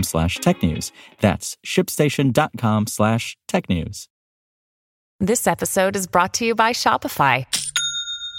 slash technews. That's shipstation.com slash technews. This episode is brought to you by Shopify.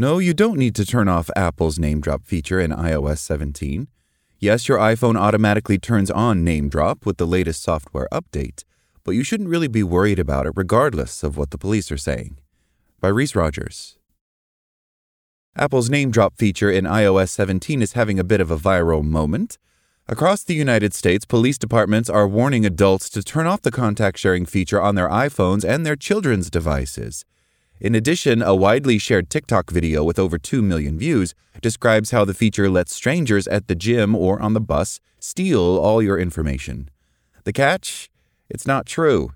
No, you don't need to turn off Apple's NameDrop feature in iOS 17. Yes, your iPhone automatically turns on NameDrop with the latest software update, but you shouldn't really be worried about it regardless of what the police are saying. By Reece Rogers. Apple's NameDrop feature in iOS 17 is having a bit of a viral moment. Across the United States, police departments are warning adults to turn off the contact sharing feature on their iPhones and their children's devices. In addition, a widely shared TikTok video with over 2 million views describes how the feature lets strangers at the gym or on the bus steal all your information. The catch? It's not true.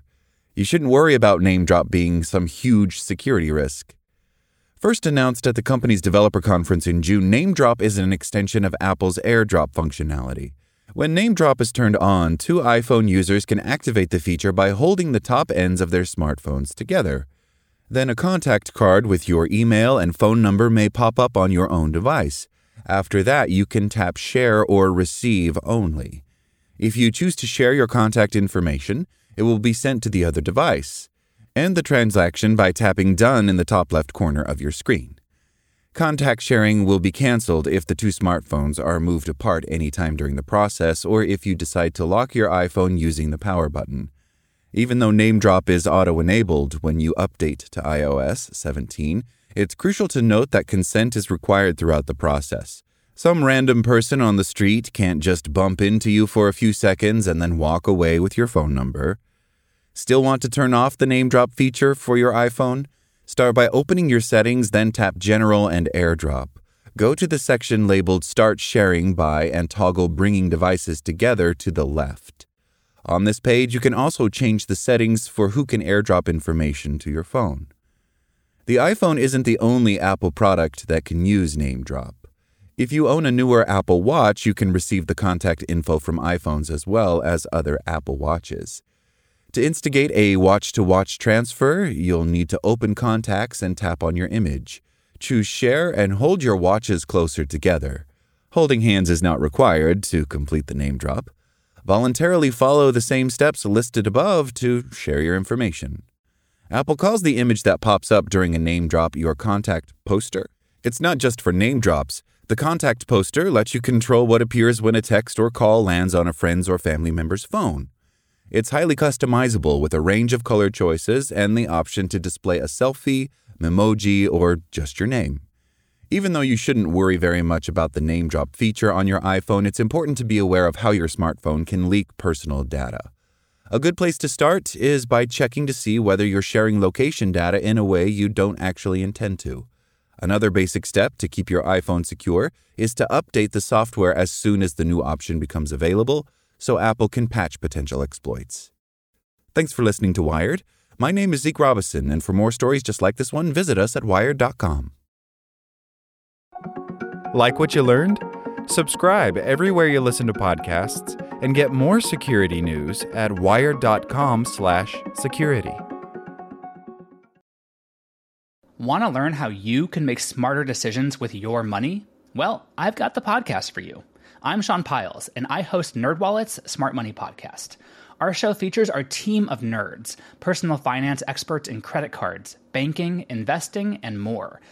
You shouldn't worry about NameDrop being some huge security risk. First announced at the company's developer conference in June, NameDrop is an extension of Apple's AirDrop functionality. When NameDrop is turned on, two iPhone users can activate the feature by holding the top ends of their smartphones together. Then a contact card with your email and phone number may pop up on your own device. After that, you can tap Share or Receive only. If you choose to share your contact information, it will be sent to the other device. End the transaction by tapping Done in the top left corner of your screen. Contact sharing will be canceled if the two smartphones are moved apart anytime during the process or if you decide to lock your iPhone using the power button. Even though NameDrop is auto enabled when you update to iOS 17, it's crucial to note that consent is required throughout the process. Some random person on the street can't just bump into you for a few seconds and then walk away with your phone number. Still want to turn off the NameDrop feature for your iPhone? Start by opening your settings, then tap General and AirDrop. Go to the section labeled Start Sharing by and toggle Bringing Devices Together to the left. On this page, you can also change the settings for who can airdrop information to your phone. The iPhone isn't the only Apple product that can use NameDrop. If you own a newer Apple Watch, you can receive the contact info from iPhones as well as other Apple Watches. To instigate a watch to watch transfer, you'll need to open contacts and tap on your image. Choose Share and hold your watches closer together. Holding hands is not required to complete the NameDrop voluntarily follow the same steps listed above to share your information. Apple calls the image that pops up during a NameDrop your contact poster. It's not just for NameDrops. The contact poster lets you control what appears when a text or call lands on a friend's or family member's phone. It's highly customizable with a range of color choices and the option to display a selfie, memoji, or just your name. Even though you shouldn't worry very much about the NameDrop feature on your iPhone, it's important to be aware of how your smartphone can leak personal data. A good place to start is by checking to see whether you're sharing location data in a way you don't actually intend to. Another basic step to keep your iPhone secure is to update the software as soon as the new option becomes available so Apple can patch potential exploits. Thanks for listening to Wired. My name is Zeke Robison, and for more stories just like this one, visit us at wired.com. Like what you learned? Subscribe everywhere you listen to podcasts and get more security news at wired.com/security. Want to learn how you can make smarter decisions with your money? Well, I've got the podcast for you. I'm Sean Pyles, and I host NerdWallet's Smart Money Podcast. Our show features our team of nerds, personal finance experts in credit cards, banking, investing, and more –